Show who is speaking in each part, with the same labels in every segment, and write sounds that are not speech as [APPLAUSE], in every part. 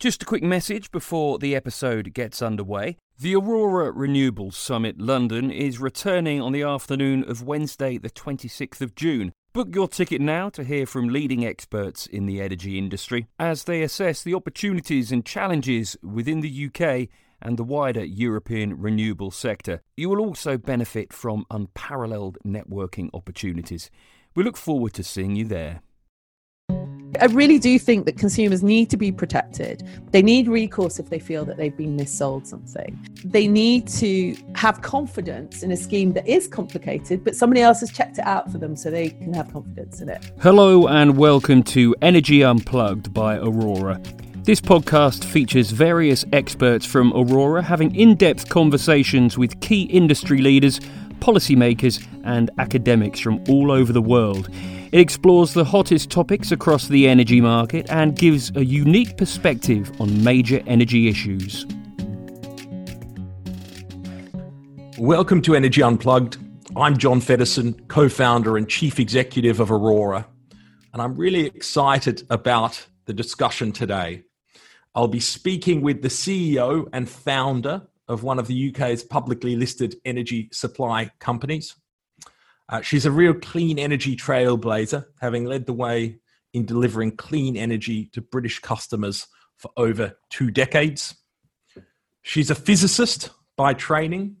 Speaker 1: Just a quick message before the episode gets underway. The Aurora Renewables Summit London is returning on the afternoon of Wednesday, the 26th of June. Book your ticket now to hear from leading experts in the energy industry as they assess the opportunities and challenges within the UK and the wider European renewable sector. You will also benefit from unparalleled networking opportunities. We look forward to seeing you there.
Speaker 2: I really do think that consumers need to be protected. They need recourse if they feel that they've been missold something. They need to have confidence in a scheme that is complicated, but somebody else has checked it out for them so they can have confidence in it.
Speaker 1: Hello, and welcome to Energy Unplugged by Aurora. This podcast features various experts from Aurora having in depth conversations with key industry leaders, policymakers, and academics from all over the world. It explores the hottest topics across the energy market and gives a unique perspective on major energy issues.
Speaker 3: Welcome to Energy Unplugged. I'm John Feddersen, co founder and chief executive of Aurora, and I'm really excited about the discussion today. I'll be speaking with the CEO and founder of one of the UK's publicly listed energy supply companies. Uh, she's a real clean energy trailblazer, having led the way in delivering clean energy to British customers for over two decades. She's a physicist by training,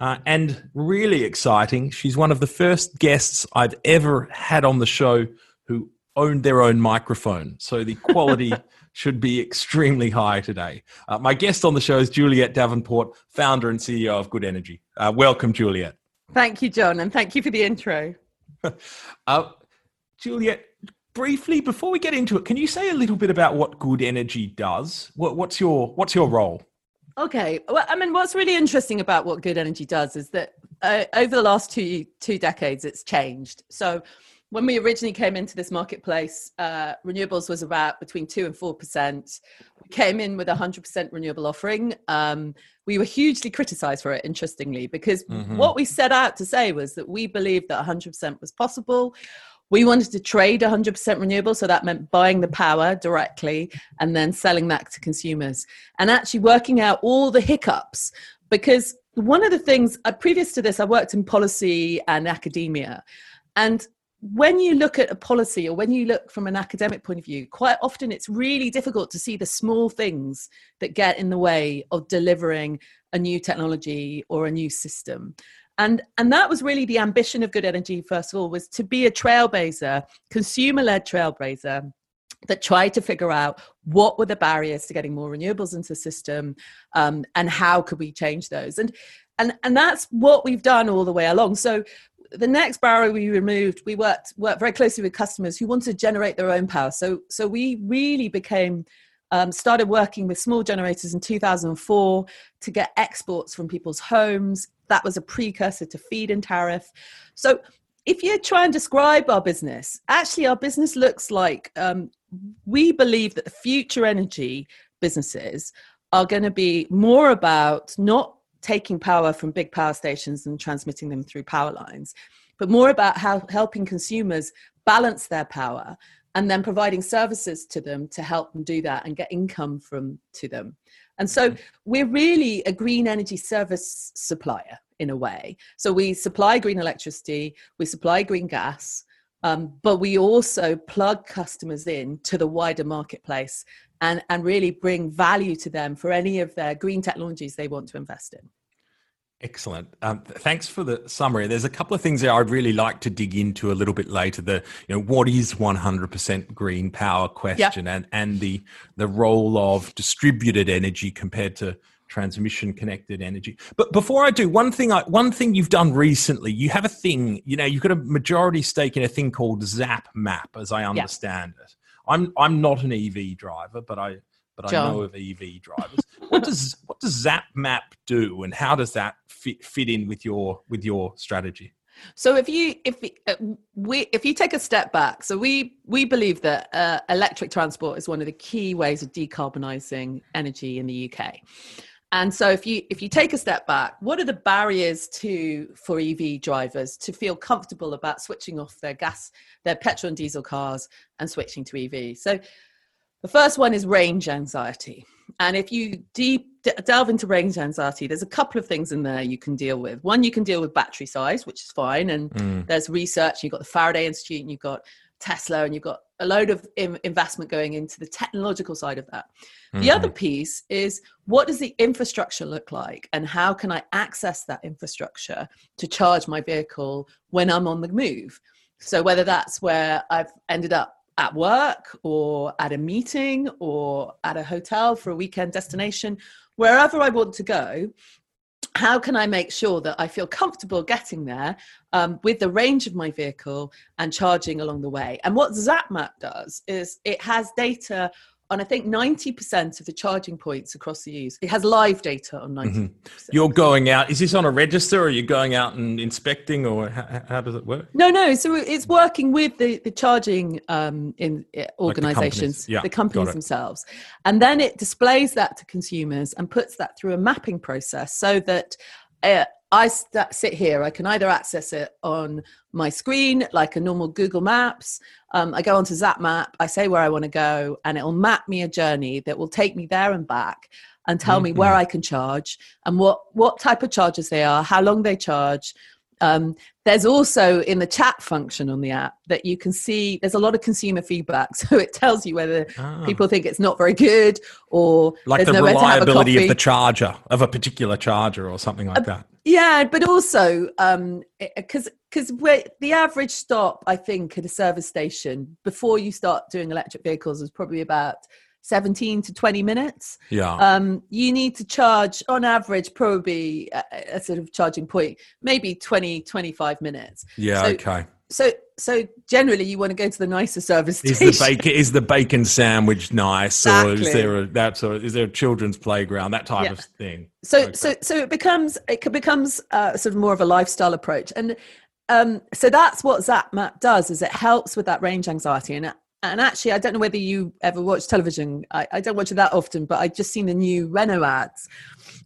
Speaker 3: uh, and really exciting, she's one of the first guests I've ever had on the show who owned their own microphone. So the quality [LAUGHS] should be extremely high today. Uh, my guest on the show is Juliet Davenport, founder and CEO of Good Energy. Uh, welcome, Juliet.
Speaker 2: Thank you, John, and thank you for the intro. [LAUGHS]
Speaker 3: uh, Juliet, briefly before we get into it, can you say a little bit about what Good Energy does? What, what's your what's your role?
Speaker 2: Okay, well, I mean, what's really interesting about what Good Energy does is that uh, over the last two two decades, it's changed. So when we originally came into this marketplace, uh, renewables was about between two and four percent. We came in with a hundred percent renewable offering. Um, we were hugely criticised for it, interestingly, because mm-hmm. what we set out to say was that we believed that hundred percent was possible. We wanted to trade 100% renewable, so that meant buying the power directly and then selling that to consumers, and actually working out all the hiccups. Because one of the things, uh, previous to this, I worked in policy and academia, and when you look at a policy or when you look from an academic point of view, quite often it's really difficult to see the small things that get in the way of delivering a new technology or a new system. And, and that was really the ambition of Good Energy, first of all, was to be a trailblazer, consumer led trailblazer that tried to figure out what were the barriers to getting more renewables into the system um, and how could we change those. And and and that's what we've done all the way along so the next barrier we removed, we worked worked very closely with customers who wanted to generate their own power. So so we really became um, started working with small generators in 2004 to get exports from people's homes. That was a precursor to feed-in tariff. So if you try and describe our business, actually our business looks like um, we believe that the future energy businesses are going to be more about not taking power from big power stations and transmitting them through power lines, but more about how helping consumers balance their power and then providing services to them to help them do that and get income from to them. And so mm-hmm. we're really a green energy service supplier in a way. So we supply green electricity, we supply green gas, um, but we also plug customers in to the wider marketplace and, and really bring value to them for any of their green technologies they want to invest in.
Speaker 3: Excellent. Um, thanks for the summary. There's a couple of things that I'd really like to dig into a little bit later. The you know what is 100% green power question yep. and and the the role of distributed energy compared to transmission connected energy. But before I do, one thing I, one thing you've done recently, you have a thing, you know, you've got a majority stake in a thing called Zap Map, as I understand it. I'm I'm not an EV driver, but I but John. I know of EV drivers. what does [LAUGHS] what does Zap Map do, and how does that fit fit in with your with your strategy?
Speaker 2: So if you if uh, we if you take a step back, so we we believe that uh, electric transport is one of the key ways of decarbonising energy in the UK. And so if you if you take a step back, what are the barriers to for EV drivers to feel comfortable about switching off their gas, their petrol and diesel cars and switching to EV? So The first one is range anxiety. And if you deep delve into range anxiety, there's a couple of things in there you can deal with. One, you can deal with battery size, which is fine. And mm. there's research. You've got the Faraday Institute and you've got Tesla and you've got a load of investment going into the technological side of that. The mm-hmm. other piece is what does the infrastructure look like and how can I access that infrastructure to charge my vehicle when I'm on the move? So whether that's where I've ended up at work or at a meeting or at a hotel for a weekend destination, wherever I want to go, how can I make sure that I feel comfortable getting there um, with the range of my vehicle and charging along the way? And what ZapMap does is it has data on I think 90% of the charging points across the use. It has live data on 90 mm-hmm.
Speaker 3: You're going out, is this on a register or are you going out and inspecting or how, how does it work?
Speaker 2: No, no. So it's working with the, the charging um, in uh, organizations, like the companies, yeah, the companies themselves. And then it displays that to consumers and puts that through a mapping process so that uh, I st- sit here. I can either access it on my screen, like a normal Google Maps. Um, I go onto ZapMap, I say where I want to go, and it'll map me a journey that will take me there and back and tell mm-hmm. me where I can charge and what, what type of charges they are, how long they charge, um, there's also in the chat function on the app that you can see there's a lot of consumer feedback. [LAUGHS] So it tells you whether ah. people think it's not very good or
Speaker 3: like the reliability of the charger, of a particular charger or something like that.
Speaker 2: Yeah, but also because um, because the average stop, I think, at a service station before you start doing electric vehicles is probably about 17 to 20 minutes.
Speaker 3: Yeah. Um,
Speaker 2: you need to charge on average probably a, a, sort of charging point, maybe 20, 25 minutes.
Speaker 3: Yeah,
Speaker 2: so,
Speaker 3: okay.
Speaker 2: So so generally you want to go to the nicer service
Speaker 3: station. Is the bacon is the bacon sandwich nice exactly. or is there a that sort of, is there a children's playground, that type yeah. of thing?
Speaker 2: So okay. so so it becomes it becomes uh, sort of more of a lifestyle approach. And um, so that's what ZapMap does is it helps with that range anxiety and and actually, I don't know whether you ever watch television. I, I, don't watch it that often, but I just seen the new Renault ads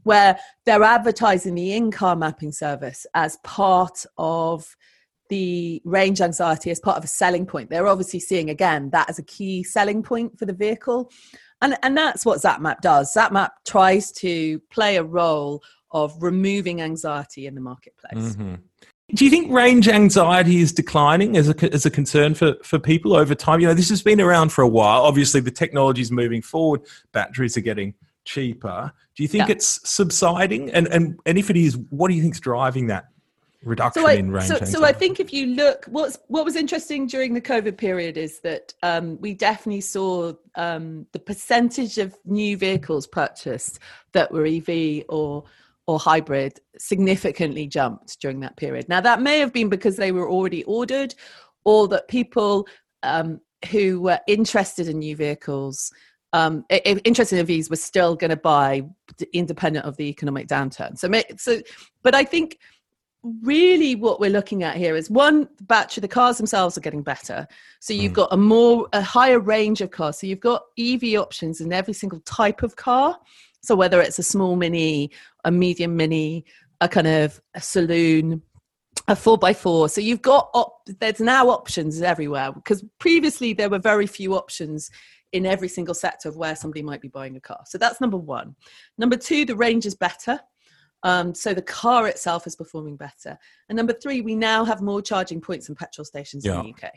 Speaker 2: where they're advertising the in-car mapping service as part of the range anxiety as part of a selling point. They're obviously seeing again that as a key selling point for the vehicle. And, and that's what ZapMap does. ZapMap tries to play a role of removing anxiety in the marketplace. Mm-hmm.
Speaker 3: Do you think range anxiety is declining as a, as a concern for, for people over time? You know, this has been around for a while. Obviously, the technology is moving forward. Batteries are getting cheaper. Do you think yeah. it's subsiding? And, and, and if it is, what do you think is driving that reduction
Speaker 2: so I,
Speaker 3: in range
Speaker 2: so. So I think if you look, what's, what was interesting during the COVID period is that um, we definitely saw um, the percentage of new vehicles purchased that were EV or or hybrid significantly jumped during that period. Now, that may have been because they were already ordered, or that people um, who were interested in new vehicles, um, interested in EVs, were still going to buy independent of the economic downturn. So, so, but I think really what we're looking at here is one the battery the cars themselves are getting better so you've mm. got a more a higher range of cars so you've got ev options in every single type of car so whether it's a small mini, a medium mini, a kind of a saloon, a four by four. So you've got op- there's now options everywhere because previously there were very few options in every single sector of where somebody might be buying a car. So that's number one. Number two, the range is better. Um, so the car itself is performing better. And number three, we now have more charging points and petrol stations yeah. in the UK.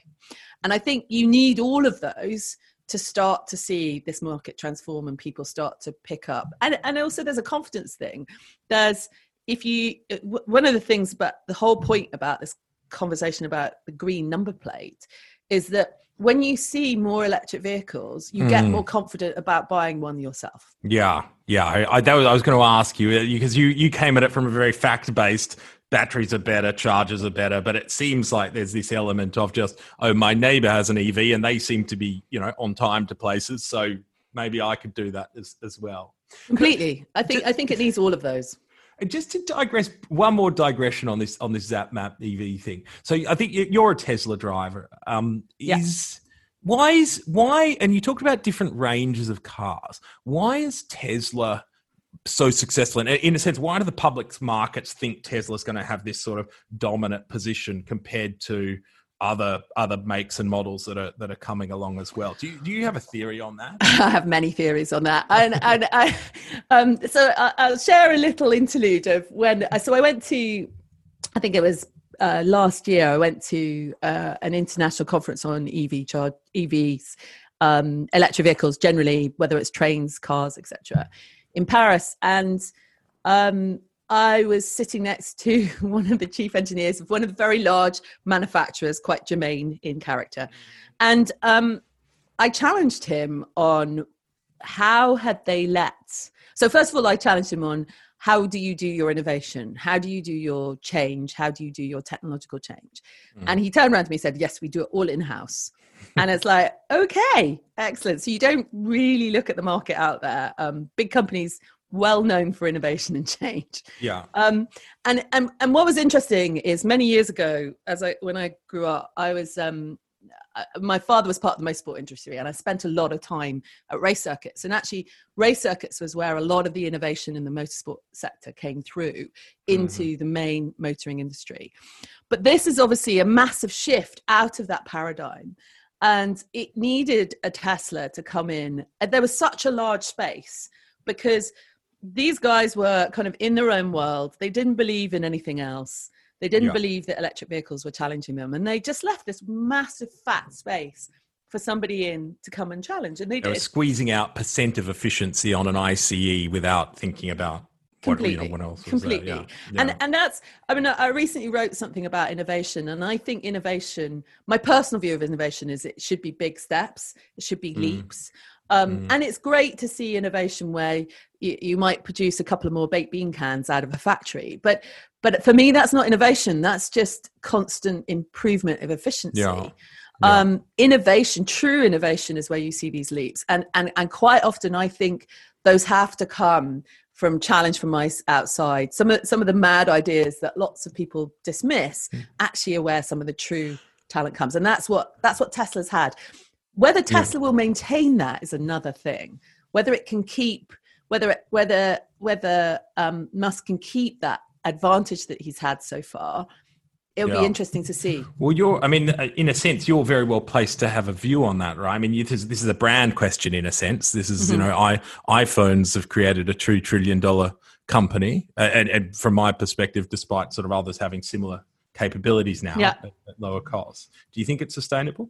Speaker 2: And I think you need all of those to start to see this market transform and people start to pick up and and also there's a confidence thing there's if you one of the things but the whole point about this conversation about the green number plate is that when you see more electric vehicles, you mm. get more confident about buying one yourself.
Speaker 3: Yeah, yeah. I, I, that was I was going to ask you because you you came at it from a very fact based batteries are better, chargers are better, but it seems like there's this element of just, oh, my neighbor has an EV and they seem to be, you know, on time to places. So maybe I could do that as, as well.
Speaker 2: Completely. I think, I think it needs all of those.
Speaker 3: Just to digress, one more digression on this on this Zap Map EV thing. So I think you're a Tesla driver. Um, is why is why? And you talked about different ranges of cars. Why is Tesla so successful? And in a sense, why do the public markets think Tesla's going to have this sort of dominant position compared to other other makes and models that are that are coming along as well. Do you do you have a theory on that? [LAUGHS]
Speaker 2: I have many theories on that, and and I, um, so I, will share a little interlude of when. So I went to, I think it was uh, last year. I went to uh, an international conference on EV charge EVs, um, electric vehicles generally, whether it's trains, cars, etc., in Paris, and um, I was sitting next to [LAUGHS] one of the chief engineers of one of the very large manufacturers, quite germane in character. And um, I challenged him on how had they let. So, first of all, I challenged him on how do you do your innovation? How do you do your change? How do you do your technological change? Mm. And he turned around to me and said, Yes, we do it all in house. and it's like, okay, excellent. So you don't really look at the market out there. Um, big companies well known for innovation and change.
Speaker 3: Yeah. Um,
Speaker 2: and, and and what was interesting is many years ago, as I when I grew up, I was um, my father was part of the motorsport industry, and I spent a lot of time at race circuits. And actually, race circuits was where a lot of the innovation in the motorsport sector came through into mm-hmm. the main motoring industry. But this is obviously a massive shift out of that paradigm. And it needed a Tesla to come in. There was such a large space because these guys were kind of in their own world. They didn't believe in anything else. They didn't yeah. believe that electric vehicles were challenging them, and they just left this massive fat space for somebody in to come and challenge. And they,
Speaker 3: they
Speaker 2: did.
Speaker 3: squeezing out percent of efficiency on an ICE without thinking about
Speaker 2: completely
Speaker 3: what, you know, what else
Speaker 2: completely yeah. Yeah. and and that's i mean i recently wrote something about innovation and i think innovation my personal view of innovation is it should be big steps it should be mm. leaps um, mm. And it's great to see innovation where you, you, might produce a couple of more baked bean cans out of a factory. But but for me, that's not innovation. That's just constant improvement of efficiency. Yeah. Yeah. Um, innovation, true innovation, is where you see these leaps, and and and quite often I think those have to come from challenge from my outside. Some of some of the mad ideas that lots of people dismiss mm. actually are where some of the true talent comes, and that's what that's what Tesla's had. Whether Tesla yeah. will maintain that is another thing. Whether it can keep, whether whether whether um, Musk can keep that advantage that he's had so far, it'll yeah. be interesting to see.
Speaker 3: Well, you're, I mean, uh, in a sense, you're very well placed to have a view on that, right? I mean, this, this is a brand question in a sense. This is, mm-hmm. you know, I, iPhones have created a two trillion dollar company, and, and, from my perspective, despite sort of others having similar capabilities now yeah. at, at lower costs, do you think it's sustainable?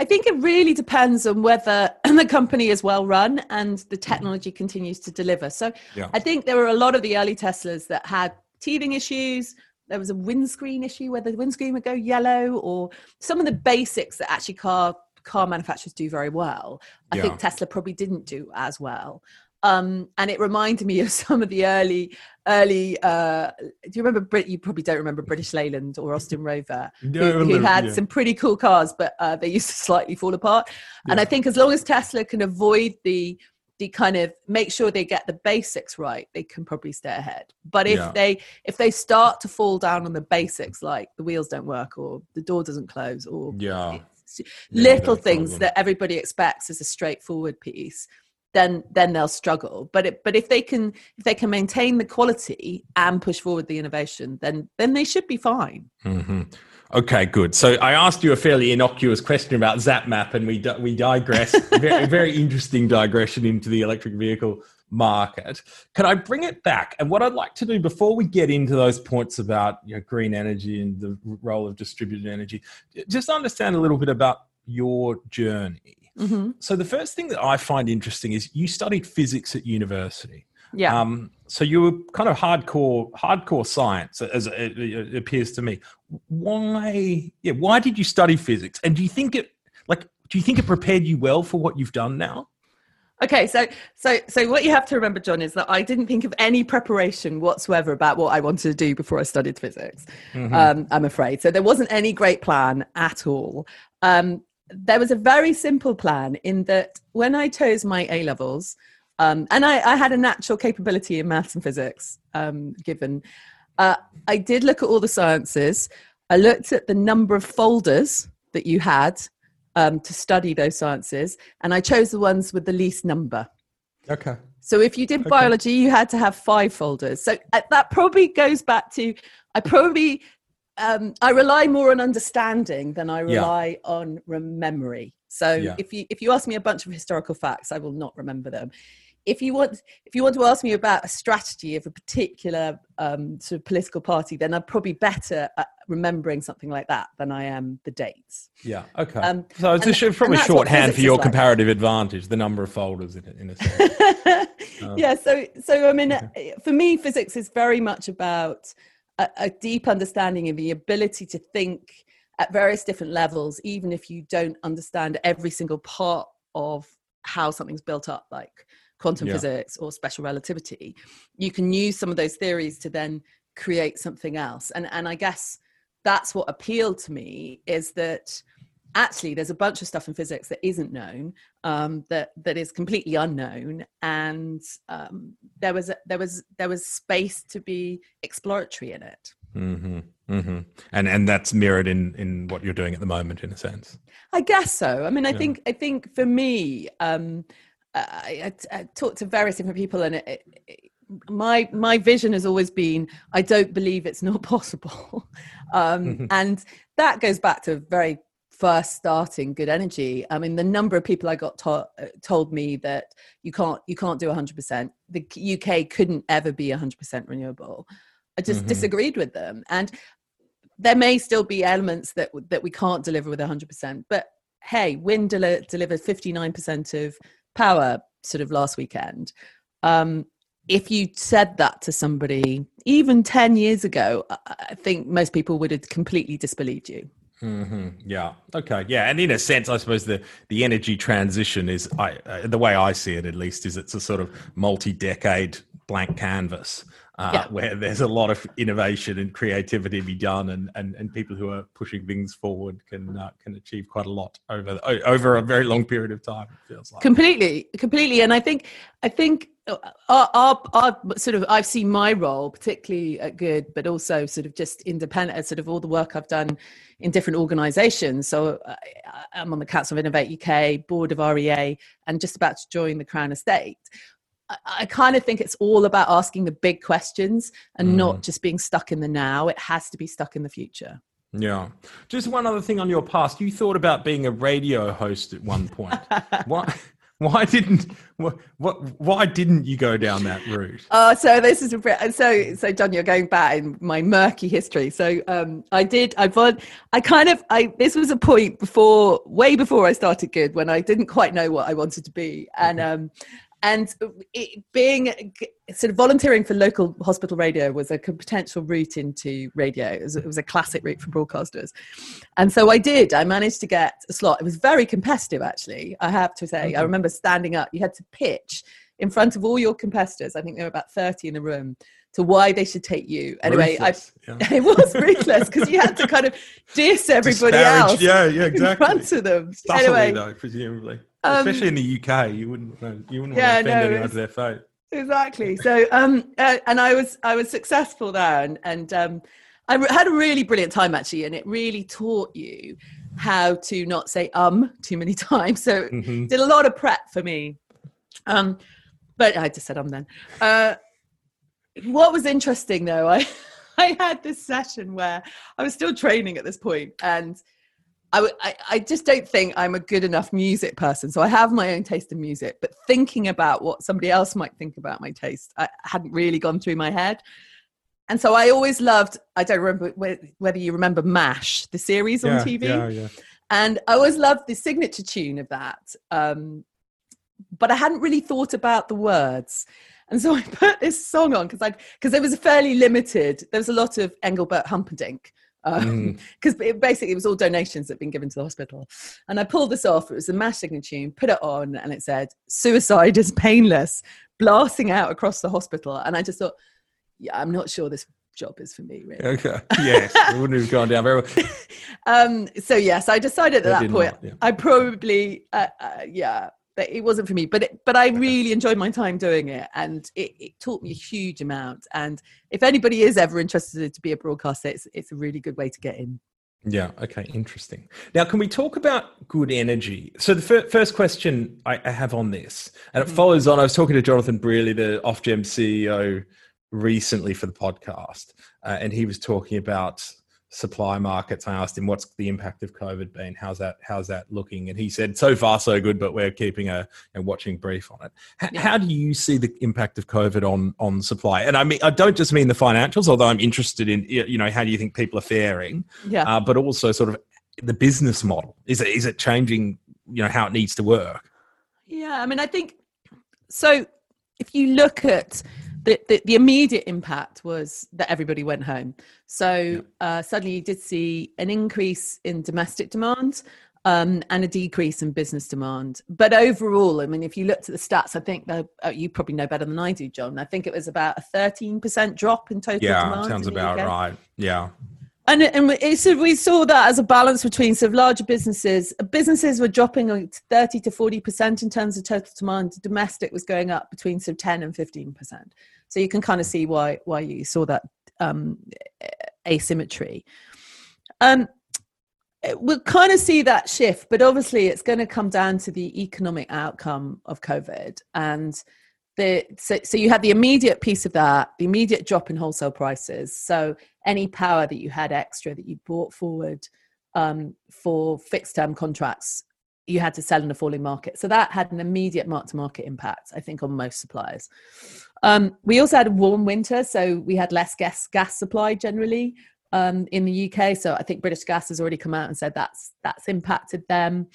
Speaker 2: I think it really depends on whether [CLEARS THROAT] the company is well run and the mm-hmm. technology continues to deliver. So yeah. I think there were a lot of the early Teslas that had teething issues. There was a windscreen issue where the windscreen would go yellow, or some of the basics that actually car car manufacturers do very well. I yeah. think Tesla probably didn't do as well. Um, and it reminded me of [LAUGHS] some of the early, early. Uh, do you remember? Brit? You probably don't remember British Leyland or Austin Rover, no, who, who, had yeah. some pretty cool cars, but uh, they used to slightly fall apart. Yeah. And I think as long as Tesla can avoid the the kind of make sure they get the basics right, they can probably stay ahead. But if yeah. they if they start to fall down on the basics, like the wheels don't work or the door doesn't close or
Speaker 3: yeah.
Speaker 2: little things that everybody expects as a straightforward piece then then they'll struggle. But it, but if they can if they can maintain the quality and push forward the innovation then then they should be fine.
Speaker 3: Mm-hmm. okay good. So i asked you a fairly innocuous question about zapmap and we we digress. [LAUGHS] Very, very interesting digression into the electric vehicle market. Can i bring it back? And what i'd like to do before we get into those points about you know, green energy and the role of distributed energy just understand a little bit about your journey Mm-hmm. So the first thing that I find interesting is you studied physics at university.
Speaker 2: Yeah. Um,
Speaker 3: so you were kind of hardcore, hardcore science, as it, it appears to me. Why? Yeah. Why did you study physics? And do you think it, like, do you think it prepared you well for what you've done now?
Speaker 2: Okay, so so so what you have to remember, John, is that I didn't think of any preparation whatsoever about what I wanted to do before I studied physics. Mm-hmm. Um, I'm afraid, so there wasn't any great plan at all. Um, there was a very simple plan in that when I chose my A levels, um, and I, I, had a natural capability in maths and physics, um, given uh, I did look at all the sciences. I looked at the number of folders that you had um, to study those sciences, and I chose the ones with the least number.
Speaker 3: Okay.
Speaker 2: So if you did okay. biology, you had to have five folders. So uh, that probably goes back to I probably um, I rely more on understanding than I rely yeah. on memory. So yeah. if you if you ask me a bunch of historical facts, I will not remember them. If you want if you want to ask me about a strategy of a particular um, sort of political party, then I'm probably better at remembering something like that than I am the dates.
Speaker 3: Yeah. Okay. Um, so it's and, a, probably shorthand for your like. comparative advantage, the number of folders in, in a sense. [LAUGHS]
Speaker 2: yeah. So so I mean, okay. for me, physics is very much about a, a deep understanding of the ability to think at various different levels, even if you don't understand every single part of how something's built up, like quantum yeah. physics or special relativity, you can use some of those theories to then create something else. And and I guess that's what appealed to me is that actually there's a bunch of stuff in physics that isn't known um, that that is completely unknown and um, there was there was there was space to be exploratory in it
Speaker 3: mm-hmm, mm-hmm. and and that's mirrored in in what you're doing at the moment in a sense
Speaker 2: i guess so i mean i yeah. think i think for me um, I, I, I, talked to various different people and it, it, my my vision has always been i don't believe it's not [LAUGHS] possible um, mm-hmm. [LAUGHS] and that goes back to very first starting good energy. I mean the number of people i got to- uh, told me that you can't you can't do 100% the uk couldn't ever be 100% renewable. I just mm-hmm. disagreed with them. And there may still be elements that that we can't deliver with 100% but hey wind del- delivered 59% of power sort of last weekend. Um, if you said that to somebody even 10 years ago i think most people would have completely disbelieved you
Speaker 3: Mm-hmm. Yeah. Okay. Yeah. And in a sense, I suppose the the energy transition is, I uh, the way I see it at least, is it's a sort of multi-decade blank canvas uh, yeah. where there's a lot of innovation and creativity to be done, and, and, and people who are pushing things forward can uh, can achieve quite a lot over over a very long period of time. It feels like
Speaker 2: completely, completely. And I think I think our, our, our, sort of I've seen my role particularly at Good, but also sort of just independent, sort of all the work I've done in different organisations. So I, I'm on the Council of Innovate UK, board of REA, and just about to join the Crown Estate. I, I kind of think it's all about asking the big questions and mm. not just being stuck in the now. It has to be stuck in the future.
Speaker 3: Yeah. Just one other thing on your past. You thought about being a radio host at one point. [LAUGHS] what? Why didn't what, what why didn't you go down that route?
Speaker 2: Oh, so this is a so so John, you're going back in my murky history. So um, I did I I kind of I this was a point before way before I started good when I didn't quite know what I wanted to be, and um, and it, being sort of volunteering for local hospital radio was a potential route into radio. It was, it was, a classic route for broadcasters, and so I did. I managed to get a slot. It was very competitive, actually. I have to say. I remember standing up. You had to pitch in front of all your competitors. I think there were about thirty in the room to why they should take you. Anyway, I, yeah. [LAUGHS] it was ruthless because you had to kind of diss everybody Disparage, else.
Speaker 3: Yeah, yeah, exactly. [LAUGHS]
Speaker 2: In front of them.
Speaker 3: Subtly, anyway, though, presumably. Um, Especially in the UK, you wouldn't you wouldn't yeah, want to offend no, anyone to their fate.
Speaker 2: Exactly. So, um, uh, and I was I was successful there, and and um, I had a really brilliant time actually, and it really taught you how to not say um too many [LAUGHS] times. So, mm-hmm. did a lot of prep for me. Um, but I just said um then. Uh, what was interesting though, [LAUGHS] I I had this session where I was still training at this point, and I, I, just don't think I'm a good enough music person. So I have my own taste in music, but thinking about what somebody else might think about my taste, I hadn't really gone through my head. And so I always loved, I don't remember whether you remember MASH, the series on TV.
Speaker 3: Yeah, yeah.
Speaker 2: And I always loved the signature tune of that. Um, but I hadn't really thought about the words. And so [LAUGHS] I put this song on because I because it was a fairly limited. There was a lot of Engelbert Humperdinck because um, mm. [LAUGHS] basically it was all donations that had been given to the hospital. And I pulled this off. It was a mash signature tune, put it on, and it said, Suicide is painless, blasting out across the hospital. And I just thought, yeah, I'm not sure this job is for me, really.
Speaker 3: Okay. [LAUGHS] Yes, it wouldn't have gone down very well. [LAUGHS]
Speaker 2: um, so, yes, I decided at that point, not, yeah. I probably, uh, uh, yeah, it wasn't for me but it, but i really enjoyed my time doing it and it, it, taught me a huge amount and if anybody is ever interested to be a broadcaster it's, it's a really good way to get in.
Speaker 3: Yeah okay interesting. Now can we talk about good energy? So the fir- first question I, I, have on this and it mm-hmm. follows on i was talking to jonathan brearley the ofgem ceo recently for the podcast uh, and he was talking about supply markets. I asked him, "What's the impact of COVID been? How's that? How's that looking?" And he said, "So far, so good, but we're keeping a and watching brief on it." H- yeah. How do you see the impact of COVID on on supply? And I mean, I don't just mean the financials, although I'm interested in you know how do you think people are faring,
Speaker 2: yeah, uh,
Speaker 3: but also sort of the business model. Is it is it changing? You know how it needs to work.
Speaker 2: Yeah, I mean, I think so. If you look at the, the, the, immediate impact was that everybody went home. So yeah. uh, suddenly you did see an increase in domestic demand um, and a decrease in business demand. But overall, I mean, if you looked at the stats, I think that, uh, you probably know better than I do, John. I think it was about a 13% drop in total
Speaker 3: yeah,
Speaker 2: demand.
Speaker 3: Yeah, sounds about right. Yeah.
Speaker 2: And, and so we saw that as a balance between sort of larger businesses. Businesses were dropping like 30 to 40% in terms of total demand. Domestic was going up between sort of 10 and 15%. So you can kind of see why, why you saw that um, asymmetry. Um, we'll kind of see that shift, but obviously it's going to come down to the economic outcome of COVID. And the, so, so you had the immediate piece of that, the immediate drop in wholesale prices. So any power that you had extra that you brought forward um, for fixed term contracts, you had to sell in a falling market. So that had an immediate mark to market impact, I think, on most suppliers. Um, we also had a warm winter, so we had less gas gas supply generally um, in the UK. So I think British Gas has already come out and said that's that's impacted them.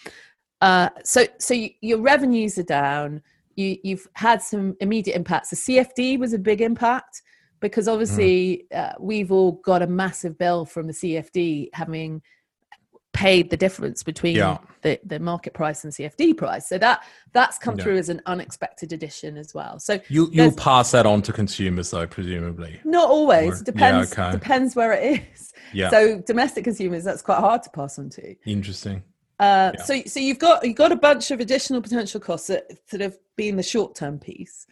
Speaker 2: Uh, so so you, your revenues are down. You, you've had some immediate impacts. The CFD was a big impact because obviously mm. uh, we've all got a massive bill from the CFD having paid the difference between yeah. the, the market price and CFD price. So that that's come yeah. through as an unexpected addition as well. So
Speaker 3: you you'll pass that on to consumers though, presumably.
Speaker 2: Not always. Or, depends yeah, okay. depends where it is. Yeah. So domestic consumers, that's quite hard to pass on to.
Speaker 3: Interesting.
Speaker 2: Uh, yeah. So so you've got you've got a bunch of additional potential costs that sort of being the short term piece.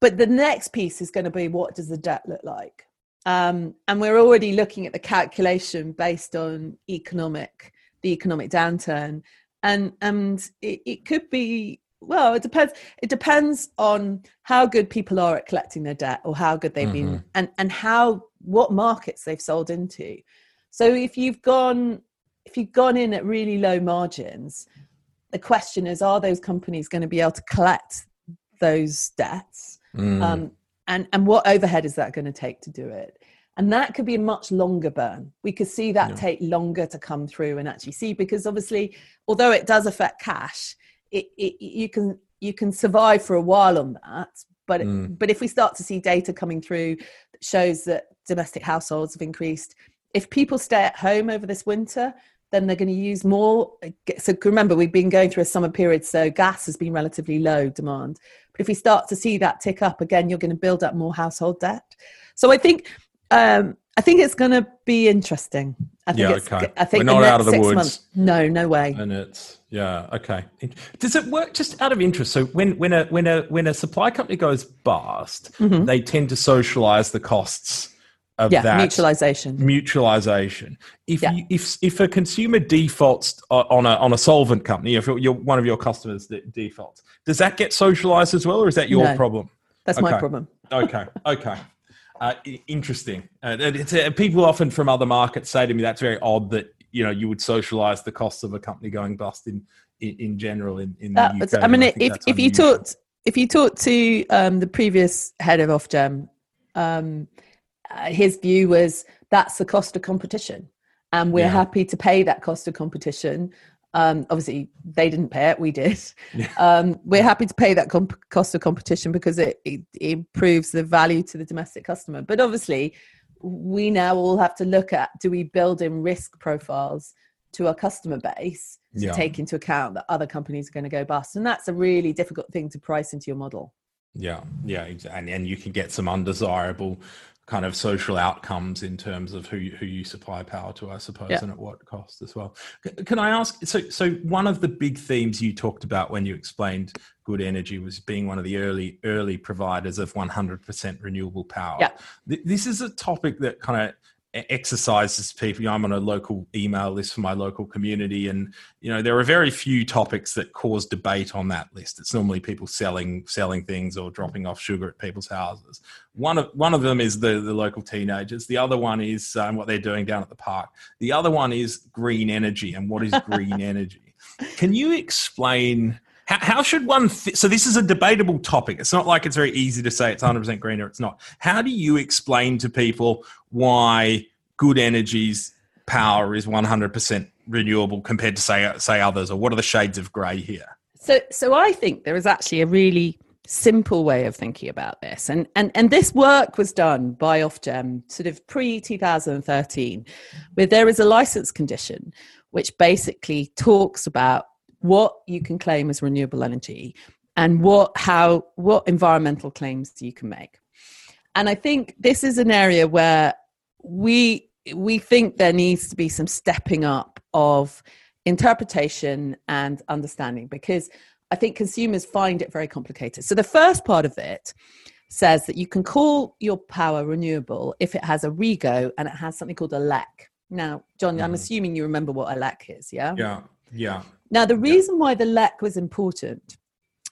Speaker 2: But the next piece is going to be what does the debt look like? Um, and we're already looking at the calculation based on economic the economic downturn, and and it, it could be well it depends it depends on how good people are at collecting their debt or how good they've mm-hmm. been and and how what markets they've sold into so if you've gone if you've gone in at really low margins the question is are those companies going to be able to collect those debts Mm. Um, and, and what overhead is that going to take to do it? And that could be a much longer burn. We could see that yeah. take longer to come through and actually see because obviously, although it does affect cash, it, it you can you can survive for a while on that. But mm. but if we start to see data coming through that shows that domestic households have increased, if people stay at home over this winter, then they're going to use more. So remember, we've been going through a summer period, so gas has been relatively low demand. But if we start to see that tick up again, you're going to build up more household debt. So I think um, I think it's going to be interesting. I think
Speaker 3: yeah,
Speaker 2: it's,
Speaker 3: okay.
Speaker 2: I think
Speaker 3: We're not out of the woods.
Speaker 2: Months, no, no way.
Speaker 3: And it's yeah, okay. Does it work just out of interest? So when when a when a when a supply company goes bust, mm-hmm. they tend to socialize the costs of
Speaker 2: yeah,
Speaker 3: that
Speaker 2: mutualization.
Speaker 3: Mutualization. If yeah. you, if if a consumer defaults on a on a solvent company, if you're one of your customers that defaults, does that get socialized as well, or is that your
Speaker 2: no,
Speaker 3: problem?
Speaker 2: That's okay. my problem. [LAUGHS]
Speaker 3: okay. Okay. Uh, interesting. Uh, uh, people often from other markets say to me that's very odd that you know you would socialize the costs of a company going bust in in, in general in, in that, the UK.
Speaker 2: I mean, I if if you talked if you talked to um, the previous head of Ofgem, um, uh, his view was that's the cost of competition. And we're yeah. happy to pay that cost of competition. Um, obviously they didn't pay it we did. Yeah. [LAUGHS] um, we're happy to pay that comp- cost of competition because it, it, it, improves the value to the domestic customer. But obviously we now all have to look at do we build in risk profiles to our customer base to yeah. take into account that other companies are going to go bust? And that's a really difficult thing to price into your model.
Speaker 3: Yeah. Yeah and, and you can get some undesirable kind of social outcomes in terms of who you, who you supply power to, I suppose, yeah. and at what cost as well. Can I ask? So, so one of the big themes you talked about when you explained Good Energy was being one of the early early providers of 100% renewable power.
Speaker 2: Yeah.
Speaker 3: This is a topic that kind of exercises people. You know, I'm on a local email list for my local community, and you know there are very few topics that cause debate on that list. It's normally people selling selling things or dropping off sugar at people's houses. One of one of them is the the local teenagers. The other one is um, what they're doing down at the park. The other one is green energy and what is green [LAUGHS] energy. Can you explain? How, how should one? Th- so this is a debatable topic. It's not like it's very easy to say it's 100% green or it's not. How do you explain to people why good energy's power is 100% renewable compared to say uh, say others, or what are the shades of grey here?
Speaker 2: So, so I think there is actually a really simple way of thinking about this, and and and this work was done by Ofgem sort of pre 2013, where there is a license condition which basically talks about what you can claim as renewable energy and what how what environmental claims you can make. And i think this is an area where we we think there needs to be some stepping up of interpretation and understanding because i think consumers find it very complicated. So the first part of it says that you can call your power renewable if it has a rego and it has something called a lec now john mm. i'm assuming you remember what a lec is yeah?
Speaker 3: Yeah yeah
Speaker 2: now, the reason why the LEC was important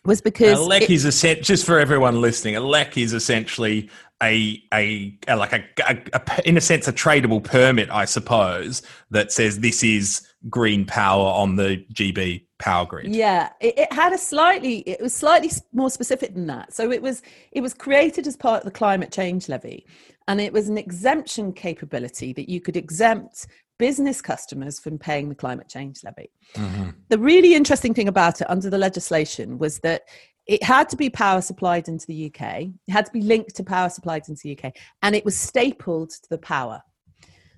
Speaker 2: was because
Speaker 3: a LEC it, is a just for everyone listening. A LEC is essentially a a, a like a, a, a, in a sense a tradable permit, I suppose, that says this is green power on the GB power grid.
Speaker 2: Yeah, it, it had a slightly it was slightly more specific than that. So it was it was created as part of the climate change levy, and it was an exemption capability that you could exempt business customers from paying the climate change levy. Mm-hmm. The really interesting thing about it under the legislation was that it had to be power supplied into the UK, it had to be linked to power supplied into the UK, and it was stapled to the power.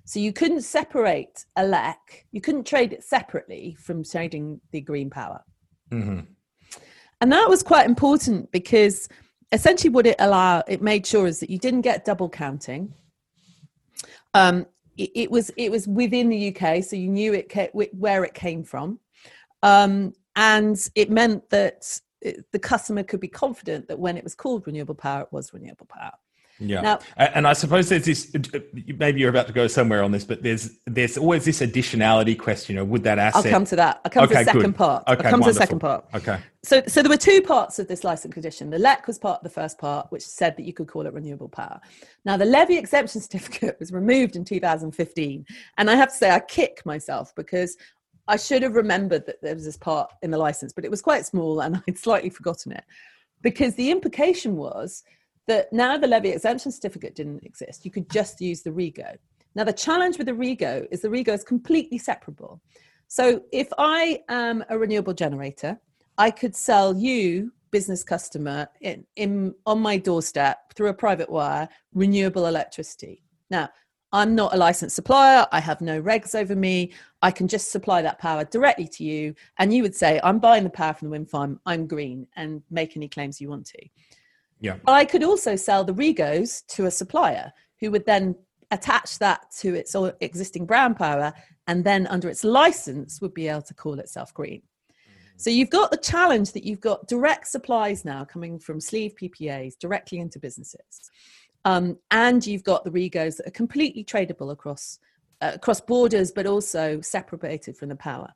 Speaker 2: So you couldn't separate a LEC, you couldn't trade it separately from trading the green power. Mm-hmm. And that was quite important because essentially what it allowed, it made sure is that you didn't get double counting. Um, it, was it was within the UK, so you knew it where it came from, um, and it meant that the customer could be confident that when it was called renewable power, it was renewable power.
Speaker 3: Yeah. Now, and I suppose there's this. Maybe you're about to go somewhere on this, but there's there's always this additionality question. Or would that asset?
Speaker 2: I'll come to that. I'll come okay, to the second good. part. Okay, I'll come wonderful. to the second part.
Speaker 3: Okay.
Speaker 2: So, so there were two parts of this license condition. The LEC was part of the first part, which said that you could call it renewable power. Now, the levy exemption [LAUGHS] certificate was removed in 2015, and I have to say I kick myself because I should have remembered that there was this part in the license, but it was quite small, and [LAUGHS] I'd slightly forgotten it because the implication was that now the levy exemption certificate didn't exist. You could just use the REGO. Now, the challenge with the REGO is the REGO is completely separable. So if I am a renewable generator, I could sell you, business customer, in, in, on my doorstep through a private wire, renewable electricity. Now, I'm not a licensed supplier. I have no regs over me. I can just supply that power directly to you. And you would say, I'm buying the power from the wind farm. I'm green and make any claims you want to.
Speaker 3: Yeah.
Speaker 2: But I could also sell the Regos to a supplier who would then attach that to its existing brown power and then under its license would be able to call itself green. So you've got the challenge that you've got direct supplies now coming from sleeve PPAs directly into businesses. Um, and you've got the regos that are completely tradable across uh, across borders, but also separated from the power.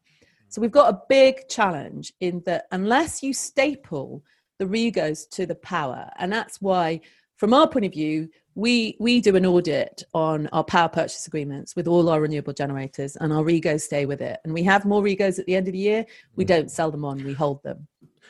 Speaker 2: So we've got a big challenge in that unless you staple the regos to the power. And that's why, from our point of view, we, we do an audit on our power purchase agreements with all our renewable generators, and our regos stay with it. And we have more regos at the end of the year. We mm. don't sell them on, we hold them.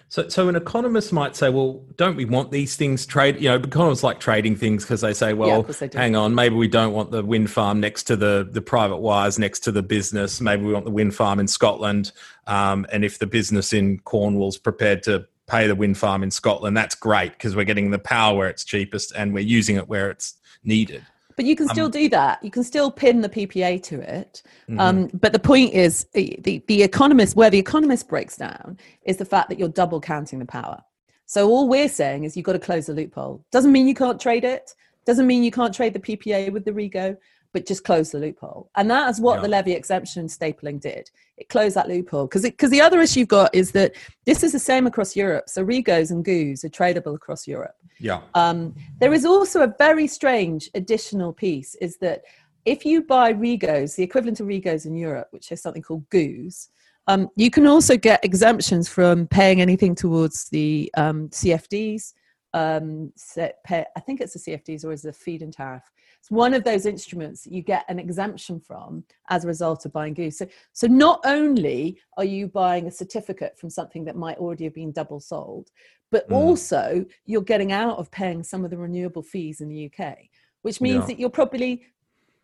Speaker 3: So, so an economist might say, well, don't we want these things trade? You know, economists like trading things because they say, well, yeah, hang on, maybe we don't want the wind farm next to the the private wires next to the business. Maybe we want the wind farm in Scotland. Um, and if the business in Cornwall's prepared to pay the wind farm in Scotland, that's great because we're getting the power where it's cheapest and we're using it where it's needed.
Speaker 2: But you can still um, do that. You can still pin the PPA to it. Mm-hmm. Um, but the point is, the, the economist, where the economist breaks down, is the fact that you're double counting the power. So all we're saying is you've got to close the loophole. Doesn't mean you can't trade it. Doesn't mean you can't trade the PPA with the Rego but just close the loophole. And that is what yeah. the levy exemption stapling did. It closed that loophole because because the other issue you've got is that this is the same across Europe. So regos and goos are tradable across Europe.
Speaker 3: Yeah. Um,
Speaker 2: there is also a very strange additional piece is that if you buy Regos, the equivalent of Regos in Europe, which is something called goos, um, you can also get exemptions from paying anything towards the um, CFDs. Um, I think it's the CFDs or is the feed-in tariff. It's one of those instruments that you get an exemption from as a result of buying goos. So, so not only are you buying a certificate from something that might already have been double sold, but mm. also you're getting out of paying some of the renewable fees in the UK, which means yeah. that you're probably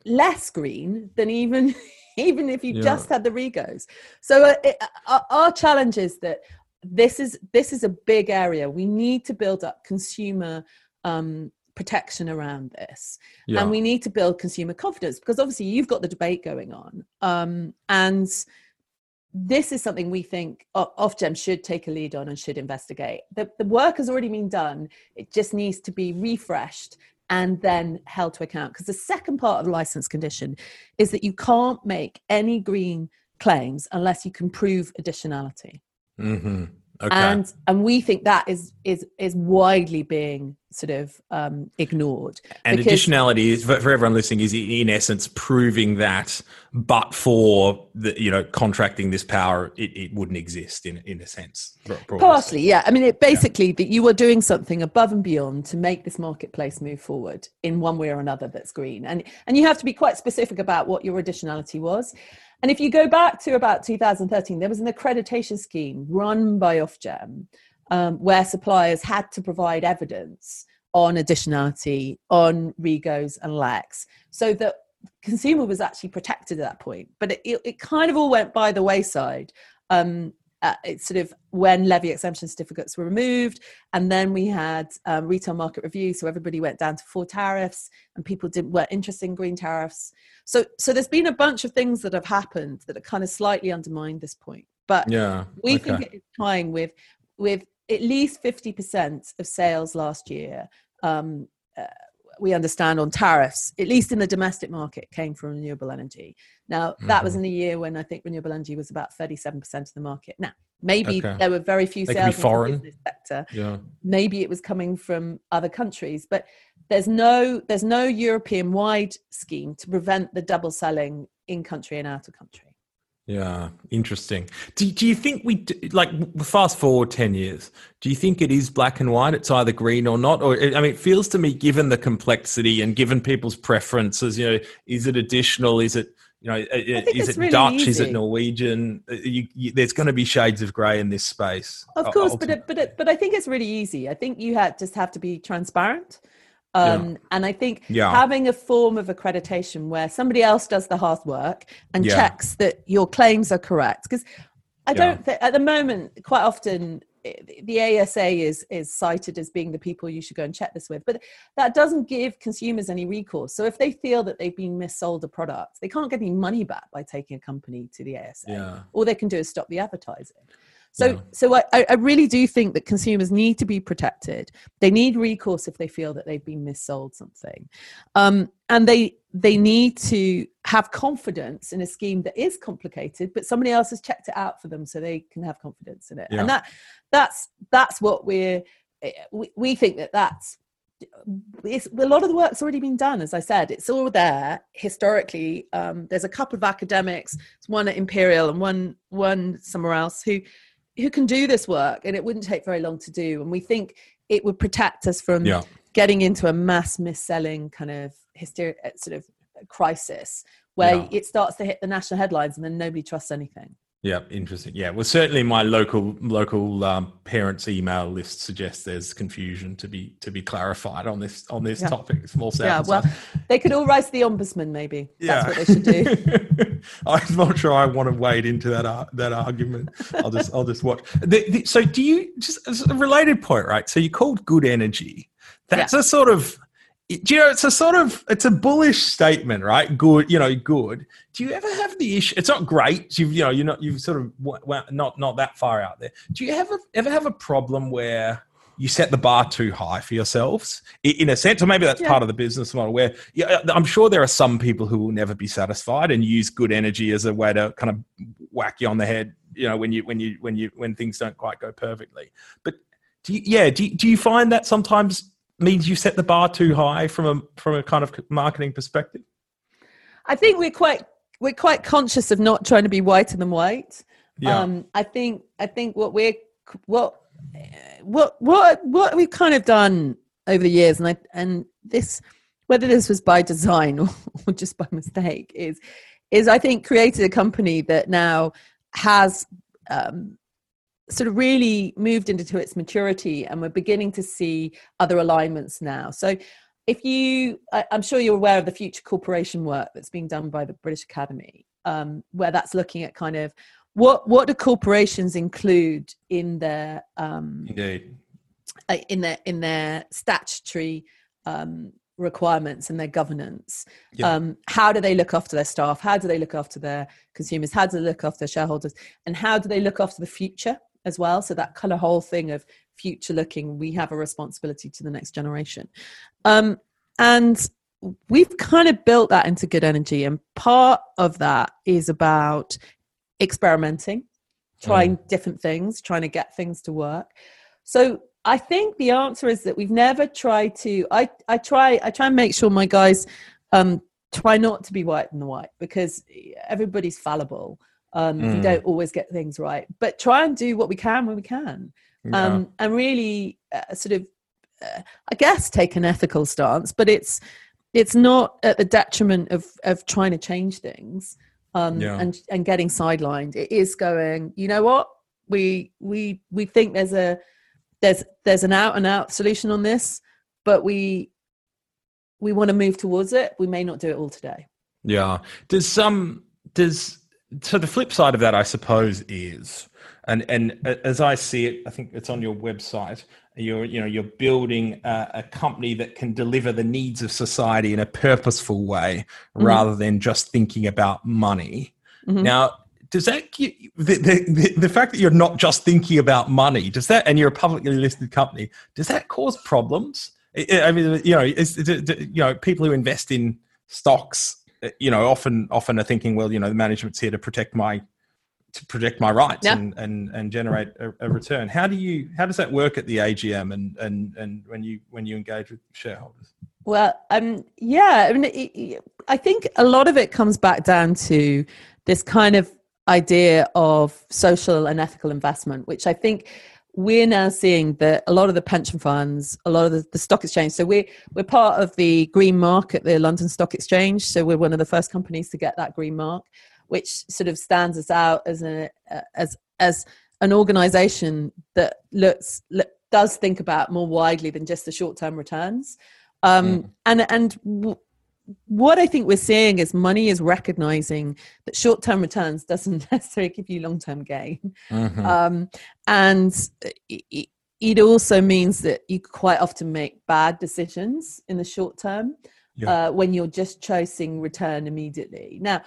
Speaker 2: less green than even [LAUGHS] even if you yeah. just had the regos so uh, it, uh, our challenge is that this is this is a big area we need to build up consumer um, protection around this yeah. and we need to build consumer confidence because obviously you've got the debate going on um, and this is something we think Ofgem should take a lead on and should investigate. The, the work has already been done. It just needs to be refreshed and then held to account. Because the second part of the license condition is that you can't make any green claims unless you can prove additionality.
Speaker 3: Mm-hmm. Okay.
Speaker 2: And and we think that is is is widely being sort of um, ignored.
Speaker 3: And additionality is for, everyone listening is in essence proving that, but for the you know contracting this power, it, it wouldn't exist in in a sense.
Speaker 2: Partially, yeah. I mean, it basically yeah. that you are doing something above and beyond to make this marketplace move forward in one way or another that's green, and and you have to be quite specific about what your additionality was. And if you go back to about 2013, there was an accreditation scheme run by Ofgem um, where suppliers had to provide evidence on additionality, on Regos and LECs, so that consumer was actually protected at that point. But it, it, it kind of all went by the wayside. Um, uh, it's sort of when levy exemption certificates were removed, and then we had um, retail market review, so everybody went down to four tariffs, and people didn't were interested in green tariffs. So, so there's been a bunch of things that have happened that have kind of slightly undermined this point. But
Speaker 3: yeah,
Speaker 2: we okay. think it's time with with at least 50% of sales last year um, uh, we understand on tariffs, at least in the domestic market, came from renewable energy. Now, mm-hmm. that was mm-hmm. in a year when I think renewable energy was about 37% of the market. Now, maybe okay. there were very few they sales
Speaker 3: foreign. in
Speaker 2: the sector. Yeah. Maybe it was coming from other countries, but there's no there's no European wide scheme to prevent the double selling in country and out of country.
Speaker 3: Yeah, interesting. Do, do you think we like fast forward 10 years? Do you think it is black and white? It's either green or not? Or, I mean, it feels to me, given the complexity and given people's preferences, you know, is it additional? Is it, you know, is it really Dutch? Easy. Is it Norwegian? Uh, you, you, there's going to be shades of grey in this space.
Speaker 2: Of course, ultimately. but it, but it, but I think it's really easy. I think you had just have to be transparent. Um, yeah. And I think yeah. having a form of accreditation where somebody else does the hard work and yeah. checks that your claims are correct, because I don't think at the moment, quite often, the ASA is is cited as being the people you should go and check this with, but that doesn't give consumers any recourse. So if they feel that they've been missold a product, they can't get any money back by taking a company to the ASA. All they can do is stop the advertising. So, yeah. so I, I really do think that consumers need to be protected. They need recourse if they feel that they've been missold something, um, and they they need to have confidence in a scheme that is complicated, but somebody else has checked it out for them, so they can have confidence in it. Yeah. And that that's that's what we're eh, we, we think that that's it's, a lot of the work's already been done as i said it's all there historically um, there's a couple of academics one at imperial and one one somewhere else who who can do this work and it wouldn't take very long to do and we think it would protect us from yeah. getting into a mass mis-selling kind of hysteria uh, sort of crisis where yeah. it starts to hit the national headlines and then nobody trusts anything
Speaker 3: yeah, interesting. Yeah, well, certainly my local local um, parents' email list suggests there's confusion to be to be clarified on this on this yeah. topic. Small sample
Speaker 2: Yeah, well, they could all write to the ombudsman. Maybe yeah. that's what they should do. [LAUGHS]
Speaker 3: I'm not sure I want to wade into that uh, that argument. I'll just I'll just watch. The, the, so, do you just a related point, right? So, you called good energy. That's yeah. a sort of do you know it's a sort of it's a bullish statement right? Good you know good. Do you ever have the issue it's not great you've you know you're not you've sort of well, not not that far out there. Do you ever ever have a problem where you set the bar too high for yourselves? In a sense or maybe that's yeah. part of the business model where yeah, uh, i'm sure there are some people who will never be satisfied and use good energy as a way to kind of whack you on the head you know when you when you when you when things don't quite go perfectly. But do you, yeah do you, do you find that sometimes means you set the bar too high from a from a kind of marketing perspective?
Speaker 2: I think we're quite we're quite conscious of not trying to be whiter than white.
Speaker 3: Yeah.
Speaker 2: Um, I think I think what we're what what what what we've kind of done over the years, and I and this whether this was by design [LAUGHS] or, or just by mistake is is I think created a company that now has um, sort of really moved into its maturity, and we're beginning to see other alignments now. So if you I, am sure you're aware of the future corporation work that's being done by the british academy um, where that's looking at kind of what what do corporations include in their um,
Speaker 3: indeed.
Speaker 2: uh, in their in their statutory um, requirements and their governance?
Speaker 3: Yeah.
Speaker 2: um, how do they look after their staff? How do they look after their consumers? How do they look after their shareholders? And how do they look after the future as well. So that kind of whole thing of future looking we have a responsibility to the next generation. Um, and we've kind of built that into good energy. And part of that is about experimenting trying different things trying to get things to work. So i think the answer is that we've never tried to i i try i try and make sure my guys um try not to be white than the white because everybody's fallible um we
Speaker 3: Mm.
Speaker 2: don't always get things right but try and do what we can when we can
Speaker 3: Yeah.
Speaker 2: um, and really uh, sort of, uh, I guess, take an ethical stance. But it's it's not at the detriment of of trying to change things um,
Speaker 3: Yeah.
Speaker 2: and and getting sidelined. It is going. You know what? We we we think there's a there's there's an out and out solution on this, but we we want to move towards it. We may not do it all today.
Speaker 3: Yeah. Does some does so the flip side of that, I suppose, is and and as I see it, I think it's on your website. You're you know you're building a, a company that can deliver the needs of society in a purposeful way
Speaker 2: Mhm.
Speaker 3: rather than just thinking about money.
Speaker 2: Mhm.
Speaker 3: Now, does that the, the the fact that you're not just thinking about money does that and you're a publicly listed company does that cause problems? I mean, you know, is, is it- you know, people who invest in stocks, you know, often often are thinking, well, you know, the management's here to protect my to protect my rights and, and and generate a, a return. How do you how does that work at the AGM and and and when you when you engage with shareholders?
Speaker 2: Well, um, yeah, I mean, it- I think a lot of it comes back down to this kind of idea of social and ethical investment, which I think we're now seeing that a lot of the pension funds, a lot of the, the stock exchange. So we're we're part of the green mark at the London Stock Exchange. So we're one of the first companies to get that green mark, which sort of stands us out as a as as an organization that looks look, does think about more widely than just the short term returns. Um, And and w- what I think we're seeing is money is recognizing that short term returns doesn't [LAUGHS] necessarily give you long term gain,
Speaker 3: Mm-hmm.
Speaker 2: um, and it, it- also means that you quite often make bad decisions in the short term
Speaker 3: Yeah.
Speaker 2: uh, when you're just chasing return immediately. Now,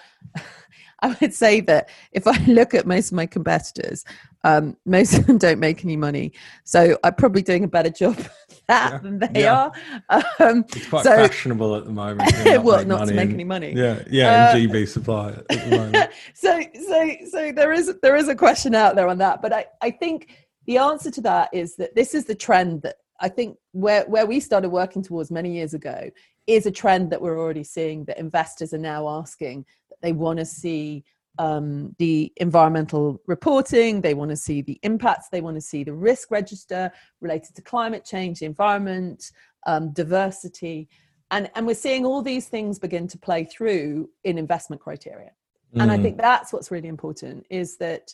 Speaker 2: [LAUGHS] I would say that if I [LAUGHS] look at most of my competitors, um, most of them don't make any money. So I'm probably doing a better job [LAUGHS] that
Speaker 3: Yeah.
Speaker 2: than they
Speaker 3: Yeah.
Speaker 2: are. Um,
Speaker 3: It's quite
Speaker 2: so-
Speaker 3: fashionable at the moment. [LAUGHS] not
Speaker 2: well, not to make
Speaker 3: and-
Speaker 2: any money.
Speaker 3: Yeah, yeah,
Speaker 2: Uh,
Speaker 3: and GB supply at the [LAUGHS] moment.
Speaker 2: so so so there is there is a question out there on that but i i think the answer to that is that this is the trend that i think where where we started working towards many years ago is a trend that we're already seeing that investors are now asking that they want to see um, the environmental reporting they want to see the impacts they want to see the risk register related to climate change the environment um, diversity. And and we're seeing all these things begin to play through in investment criteria. And i
Speaker 3: Mm.
Speaker 2: think that's what's really important is that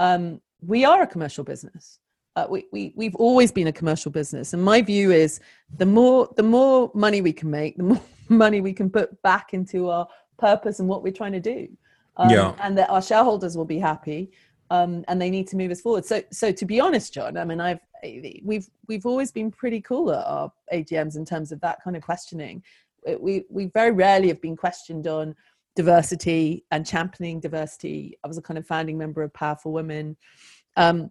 Speaker 2: um, we are a commercial business. Uh, we, we we've always been a commercial business. And my view is the more the more money we can make the more [LAUGHS] money we can put back into our purpose and what we're trying to do um,
Speaker 3: Yeah.
Speaker 2: and that our shareholders will be happy um, and they need to move us forward so so to be honest john i mean i've we've we've always been pretty cool at our agms in terms of that kind of questioning we we very rarely have been questioned on diversity and championing diversity. I was a kind of founding member of Powerful Women. Um,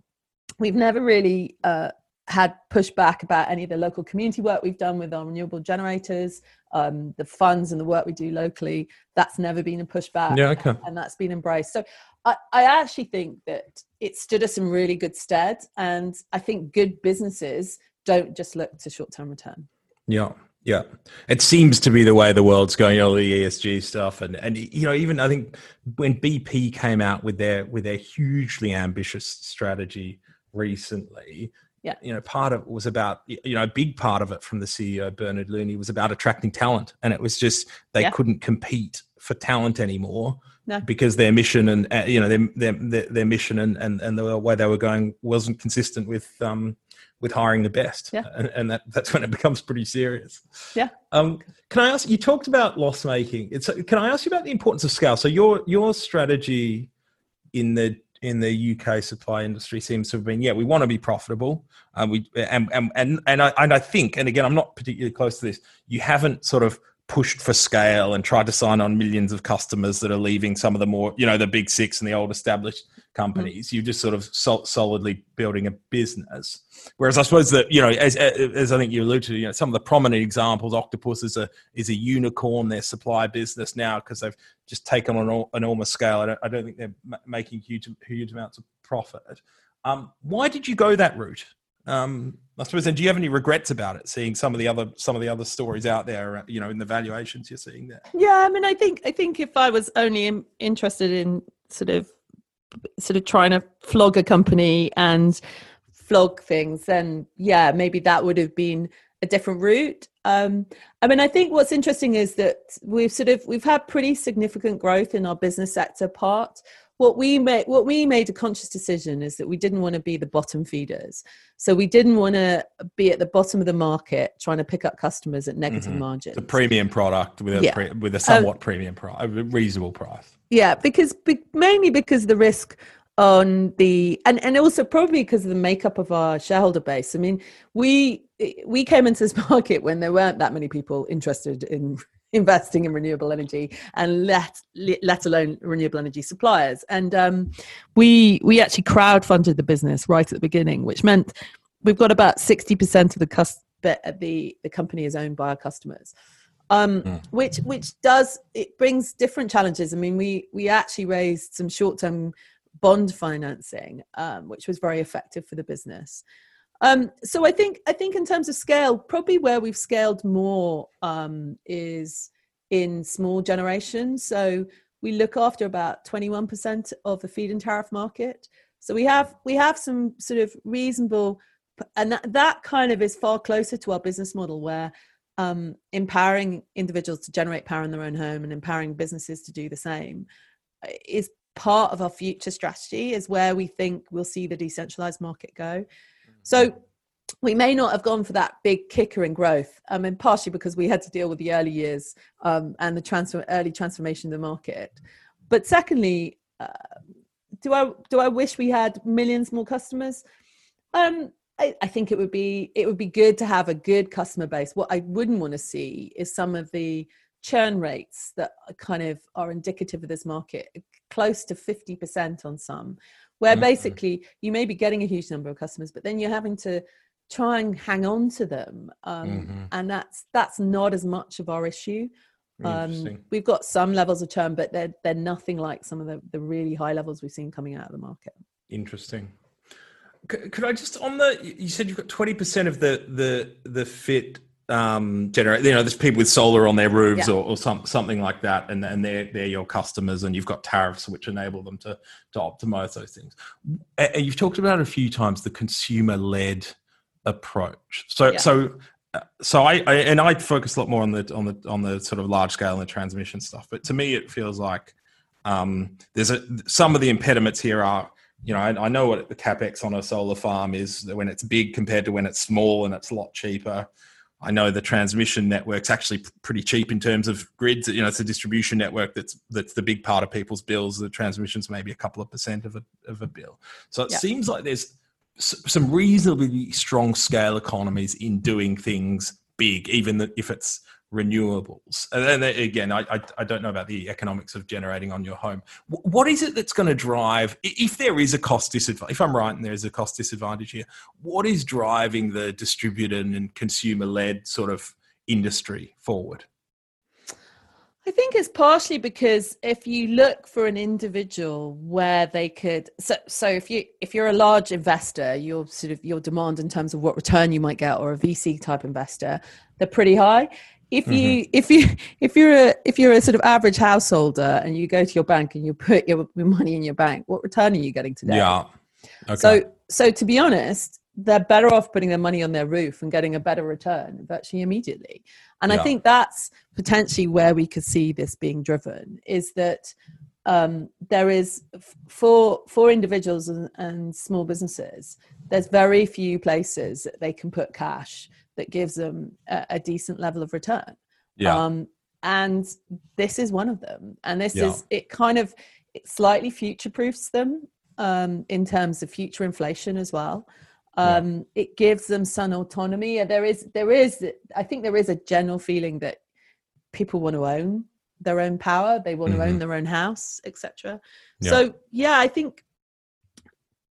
Speaker 2: we've never really uh, had pushback about any of the local community work we've done with our renewable generators, um, the funds and the work we do locally. That's never been a pushback
Speaker 3: Yeah, okay.
Speaker 2: and that's been embraced. So I, I actually think that it stood us in really good stead. And I think good businesses don't just look to short term return.
Speaker 3: Yeah. Yeah, it seems to be the way the world's going. All the ESG stuff, and and you know, even I think when BP came out with their with their hugely ambitious strategy recently,
Speaker 2: yeah.
Speaker 3: you know, part of it was about you know a big part of it from the CEO Bernard Looney was about attracting talent, and it was just they
Speaker 2: Yeah.
Speaker 3: couldn't compete for talent anymore.
Speaker 2: No.
Speaker 3: Because their mission and uh, you know their, their their mission and, and and the way they were going wasn't consistent with um with hiring the best,
Speaker 2: Yeah.
Speaker 3: and, and that that's when it [LAUGHS] becomes pretty serious.
Speaker 2: Yeah.
Speaker 3: Um, can I ask? You talked about loss making. It's can I ask you about the importance of scale? So your your strategy in the in the UK supply industry seems to have been, yeah, we want to be profitable. Uh, we and and and and I, and I think, and again, I'm not particularly close to this. You haven't sort of pushed for scale and tried to sign on millions of customers that are leaving some of the more, you know, the big six and the old established companies. You're just sort of sol- solidly building a business. Whereas I suppose that you know, as as I think you alluded to, you know, some of the prominent examples, Octopus is a is a unicorn. Their supply business now because they've just taken on an enormous scale. I don't, I don't think they're making huge huge amounts of profit. Um, why did you go that route? Um, I suppose. And do you have any regrets about it? Seeing some of the other some of the other stories out there, uh, you know, in the valuations you're seeing there.
Speaker 2: Yeah, I mean, I think I think if I was only interested in sort of sort of trying to flog a company and flog things, then yeah, maybe that would have been a different route. Um, I mean, I think what's interesting is that we've sort of we've had pretty significant growth in our business sector part. What we made what we made a conscious decision is that we didn't want to be the bottom feeders. So we didn't want to be at the bottom of the market trying to pick up customers at negative
Speaker 3: Mhm.
Speaker 2: margins.
Speaker 3: A premium product with a
Speaker 2: Yeah.
Speaker 3: pre- with a somewhat premium price, a reasonable price.
Speaker 2: Yeah, because be, mainly because the risk on the and and also probably because of the makeup of our shareholder base. I mean, we we came into this [LAUGHS] market when there weren't that many people interested in [LAUGHS] investing in renewable energy and let let alone renewable energy suppliers and um, we we actually crowdfunded the business right at the beginning which meant we've got about 60% of the cus- the the the company is owned by our customers um,
Speaker 3: Mm.
Speaker 2: which which does it brings different challenges. I mean, we we actually raised some short term bond financing, um, which was very effective for the business. Um, so I think I think in terms of scale, probably where we've scaled more um, is in small generation. So we look after about twenty one percent of the feed-in tariff market. So we have we have some sort of reasonable, and that, that kind of is far closer to our business model where um, empowering individuals to generate power in their own home and empowering businesses to do the same uh, is part of our future strategy is where we think we'll see the decentralized market go so we may not have gone for that big kicker in growth i mean partially because we had to deal with the early years um, and the transfer early transformation of the market. But secondly uh, do i do i wish we had millions more customers? Um I, I think it would be it would be good to have a good customer base. What I wouldn't want to see is some of the churn rates that kind of are indicative of this market, close to fifty percent on some, where
Speaker 3: Mhm.
Speaker 2: basically you may be getting a huge number of customers, but then you're having to try and hang on to them, um,
Speaker 3: Mhm.
Speaker 2: and that's that's not as much of our issue. Um, we've got some levels of churn, but they're they're nothing like some of the, the really high levels we've seen coming out of the market.
Speaker 3: Interesting. C- Could I just on the you said you've got twenty percent of the the the fit um generate you know there's people with solar on their roofs
Speaker 2: Yeah.
Speaker 3: or, or some, something like that and and they're they're your customers and you've got tariffs which enable them to to optimize those things and you've talked about a few times the consumer led approach so
Speaker 2: Yeah.
Speaker 3: so uh, so I, I and I focus a lot more on the on the on the sort of large scale and the transmission stuff but to me it feels like um there's a some of the impediments here are you know, I, I know what the capex on a solar farm is when it's big compared to when it's small and it's a lot cheaper. I know the transmission network's actually pretty cheap in terms of grids. You know, it's a distribution network that's that's the big part of people's bills. The transmission's maybe a couple of percent of a of a bill. So it
Speaker 2: Yeah.
Speaker 3: seems like there's some reasonably strong scale economies in doing things big, even if it's renewables. And again, I, I don't know about the economics of generating on your home. Wh- What is it that's going to drive, if there is a cost disadvantage, if I'm right and there is a cost disadvantage here, what is driving the distributed and consumer led sort of industry forward?
Speaker 2: I think it's partially because if you look for an individual where they could so so if you if you're a large investor, your sort of your demand in terms of what return you might get or a VC type investor, they're pretty high. If you mm-hmm. if you if you're a if you're a sort of average householder and you go to your bank and you put your, your money in your bank, what return are you getting today?
Speaker 3: Yeah.
Speaker 2: Okay. So so to be honest, they're better off putting their money on their roof and getting a better return virtually immediately. And yeah. I think that's potentially where we could see this being driven is that um, there is for for individuals and, and, small businesses there's very few places that they can put cash that gives them a, a decent level of return
Speaker 3: yeah. Um,
Speaker 2: and this is one of them and this yeah. is it kind of it slightly future proofs them um, in terms of future inflation as well um, yeah. it gives them some autonomy and there is there is i think there is a general feeling that people want to own their own power they want mm-hmm. to own their own house etc yeah. so yeah i think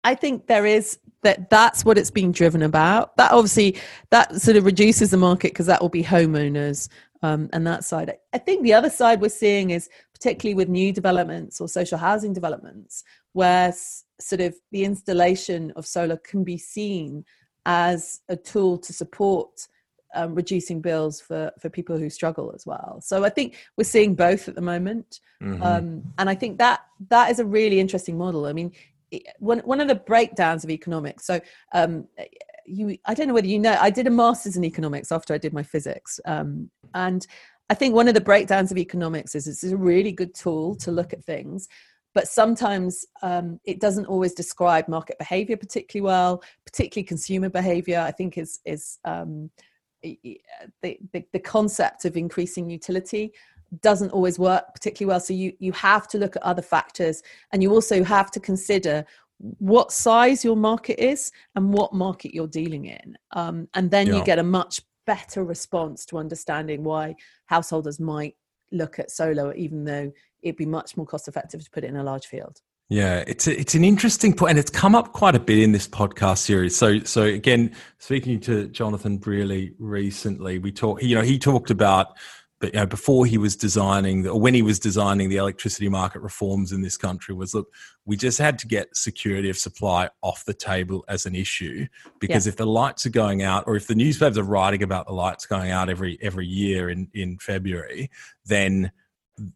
Speaker 2: i think there is that that's what it's being driven about that obviously that sort of reduces the market because that will be homeowners um, and that side i think the other side we're seeing is particularly with new developments or social housing developments where sort of the installation of solar can be seen as a tool to support um, reducing bills for for people who struggle as well. So I think we're seeing both at the moment, mm-hmm. um, and I think that that is a really interesting model. I mean, one one of the breakdowns of economics. So um, you, I don't know whether you know, I did a master's in economics after I did my physics, um, and I think one of the breakdowns of economics is it's a really good tool to look at things, but sometimes um, it doesn't always describe market behavior particularly well particularly consumer behavior i think is is um, the, the, the concept of increasing utility doesn't always work particularly well so you you have to look at other factors and you also have to consider what size your market is and what market you're dealing in um, and then yeah. you get a much better response to understanding why householders might look at solar even though it'd be much more cost effective to put it in a large field.
Speaker 3: Yeah, it's a, it's an interesting point, and it's come up quite a bit in this podcast series. So, so again, speaking to Jonathan Brearley recently, we talked. You know, he talked about, but you know, before he was designing, or when he was designing the electricity market reforms in this country, was look, we just had to get security of supply off the table as an issue because yeah. if the lights are going out, or if the newspapers are writing about the lights going out every every year in in February, then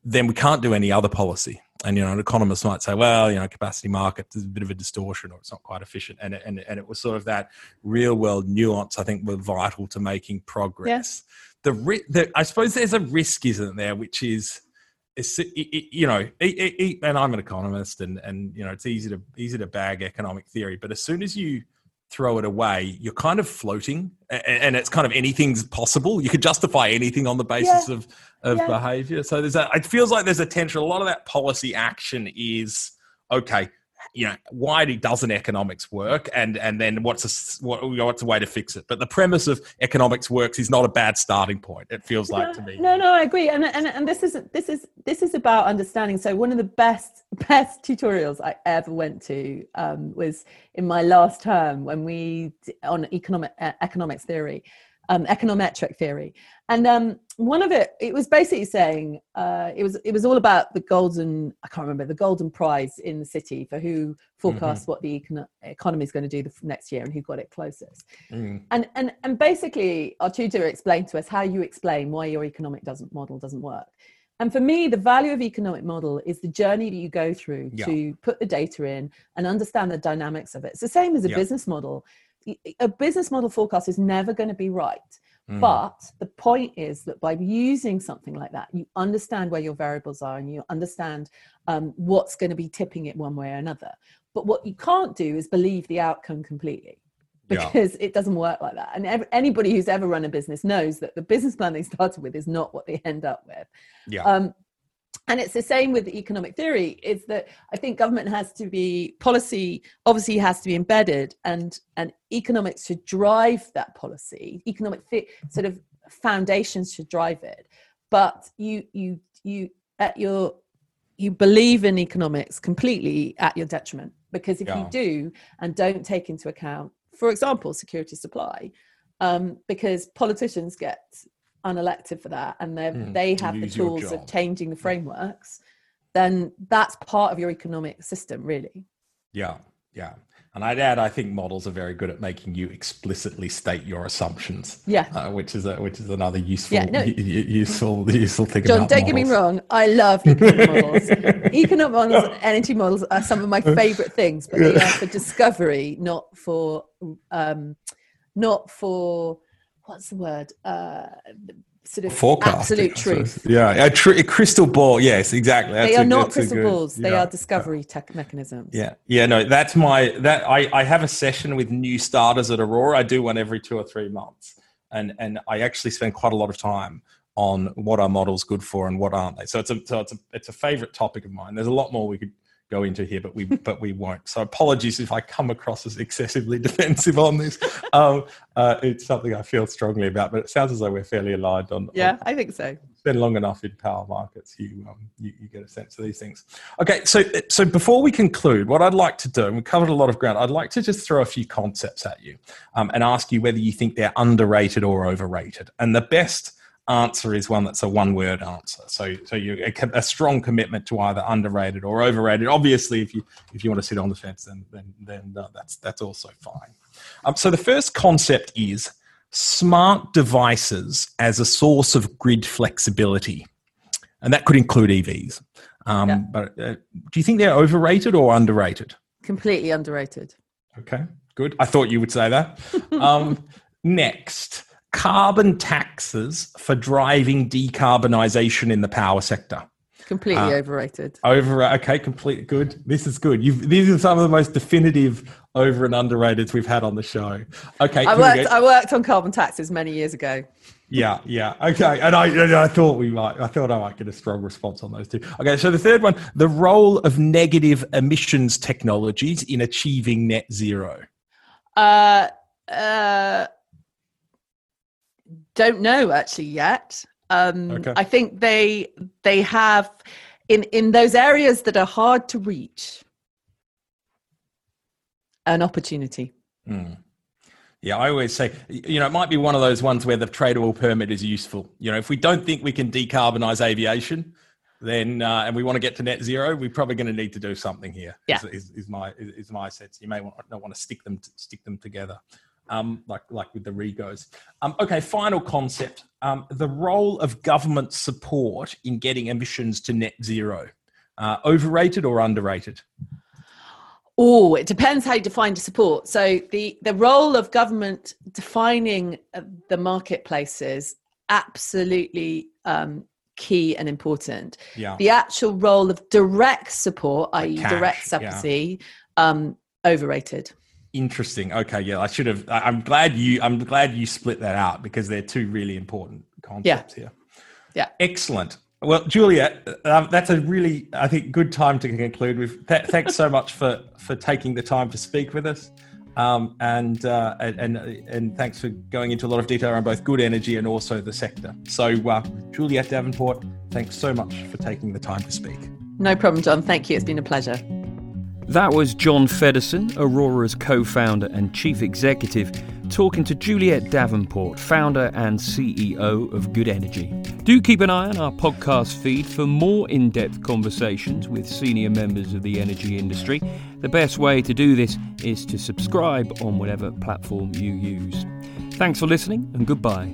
Speaker 3: then we can't do any other policy. And you know, an economist might say, well, you know, capacity market is a bit of a distortion, or it's not quite efficient. And and and it was sort of that real world nuance. I think were vital to making progress. The, the I suppose there's a risk, isn't there, which is. It's, it, it, you know, it, and I'm an economist, and and you know, it's easy to easy to bag economic theory, but as soon as you throw it away, you're kind of floating, and it's kind of anything's possible. You could justify anything on the basis yeah. of of yeah. behavior. So there's a. It feels like there's a tension. A lot of that policy action is okay. You know, why doesn't economics work, and and then what's a what, what's a way to fix it? But the premise of economics works is not a bad starting point. It feels like
Speaker 2: no,
Speaker 3: to me.
Speaker 2: No, no, I agree, and and and this is this is this is about understanding. So one of the best [LAUGHS] best tutorials I ever went to um, was in my last term when we on economic economics theory um, econometric theory. And um, one of it, it was basically saying uh, it was it was all about the golden I can't remember the golden prize in the city for who forecasts mm-hmm. what the econ- economy is going to do the next year and who got it closest. Mm. And and and basically, our tutor explained to us how you explain why your economic doesn't model doesn't work. And for me, the value of economic model is the journey that you go through yeah. to put the data in and understand the dynamics of it. It's the same as a yeah. business model a business model forecast is never going to be right. Mm. But the point is that by using something like that, you understand where your variables are and you understand um, what's going to be tipping it one way or another. But what you can't do is believe the outcome completely because yeah. it doesn't work like that. And every, anybody who's ever run a business knows that the business plan they started with is not what they end up with.
Speaker 3: Yeah. Um,
Speaker 2: and it's the same with economic theory is that i think government has to be policy obviously has to be embedded and and economics should drive that policy economic sort of foundations should drive it but you you you at your you believe in economics completely at your detriment because if yeah. you do and don't take into account for example security supply um, because politicians get unelected for that and they mm, they have the tools of changing the frameworks, then that's part of your economic system, really.
Speaker 3: Yeah, yeah. And I'd add, I think models are very good at making you explicitly state your assumptions.
Speaker 2: Yeah,
Speaker 3: uh, which is a, which is another useful yeah, no, useful useful thing.
Speaker 2: John,
Speaker 3: don't
Speaker 2: models. get me wrong. I love economic [LAUGHS] models. economic models, and energy models are some of my favorite things, but they are for discovery, not for um, not for what's the word? Uh, sort of Forecast, absolute truth.
Speaker 3: Yeah, a, tr- a, crystal ball. Yes, exactly.
Speaker 2: That's they are a, not crystal good, balls. They yeah, are discovery tech mechanisms.
Speaker 3: Yeah, yeah. No, that's my that I I have a session with new starters at Aurora. I do one every two or three months, and and I actually spend quite a lot of time on what are models good for and what aren't they. So it's a so it's a it's a favorite topic of mine. There's a lot more we could go into here, but we but we won't. So apologies if I come across as excessively [LAUGHS] defensive on this. Um, uh, it's something I feel strongly about, but it sounds as though we're fairly aligned on.
Speaker 2: Yeah,
Speaker 3: on,
Speaker 2: I think so.
Speaker 3: Been long enough in power markets, you, um, you you get a sense of these things. Okay, so so before we conclude, what I'd like to do, and we covered a lot of ground. I'd like to just throw a few concepts at you um, and ask you whether you think they're underrated or overrated. And the best answer is one that's a one word answer. So, so you a, a, strong commitment to either underrated or overrated. Obviously, if you if you want to sit on the fence, then then then uh, that's that's also fine. Um, so the first concept is smart devices as a source of grid flexibility, and that could include EVs. Um, yeah. But uh, do you think they're overrated or underrated?
Speaker 2: Completely underrated.
Speaker 3: Okay, good. I thought you would say that. [LAUGHS] um, next carbon taxes for driving decarbonisation in the power sector.
Speaker 2: Completely uh, overrated.
Speaker 3: Over okay, complete good. This is good. You've, these are some of the most definitive over and underrated we've had on the show. Okay,
Speaker 2: I worked. I worked on carbon taxes many years ago.
Speaker 3: Yeah, yeah, okay. And I, and I thought we might. I thought I might get a strong response on those two. Okay, so the third one: the role of negative emissions technologies in achieving net zero.
Speaker 2: Uh, uh don't know actually yet. Um, okay. I think they they have in in those areas that are hard to reach an opportunity.
Speaker 3: Mm. Yeah, I always say, you know, it might be one of those ones where the tradable permit is useful. You know, if we don't think we can decarbonize aviation, then uh, and we want to get to net zero, we're probably going to need to do something here.
Speaker 2: Yeah,
Speaker 3: is, is, is my is, is, my sense. You may want, not want to stick them to, stick them together um, like like with the Regos. Um, okay, final concept: um, the role of government support in getting emissions to net zero. Uh, overrated or underrated?
Speaker 2: Oh, it depends how you define the support. So the the role of government defining uh, the marketplaces absolutely um, key and important.
Speaker 3: Yeah.
Speaker 2: The actual role of direct support, i.e., direct subsidy, yeah. um, overrated.
Speaker 3: Interesting. Okay, yeah, I should have. I'm glad you. I'm glad you split that out because they're two really important concepts
Speaker 2: yeah.
Speaker 3: here.
Speaker 2: Yeah.
Speaker 3: Excellent. Well, Julia, uh, that's a really, I think, good time to conclude with. Th- thanks so much for for taking the time to speak with us, um, and, uh, and and thanks for going into a lot of detail on both good energy and also the sector. So, uh, Juliet Davenport, thanks so much for taking the time to speak.
Speaker 2: No problem, John. Thank you. It's been a pleasure.
Speaker 1: That was John Feddersen, Aurora's co founder and chief executive, talking to Juliet Davenport, founder and CEO of Good Energy. Do keep an eye on our podcast feed for more in depth conversations with senior members of the energy industry. The best way to do this is to subscribe on whatever platform you use. Thanks for listening and goodbye.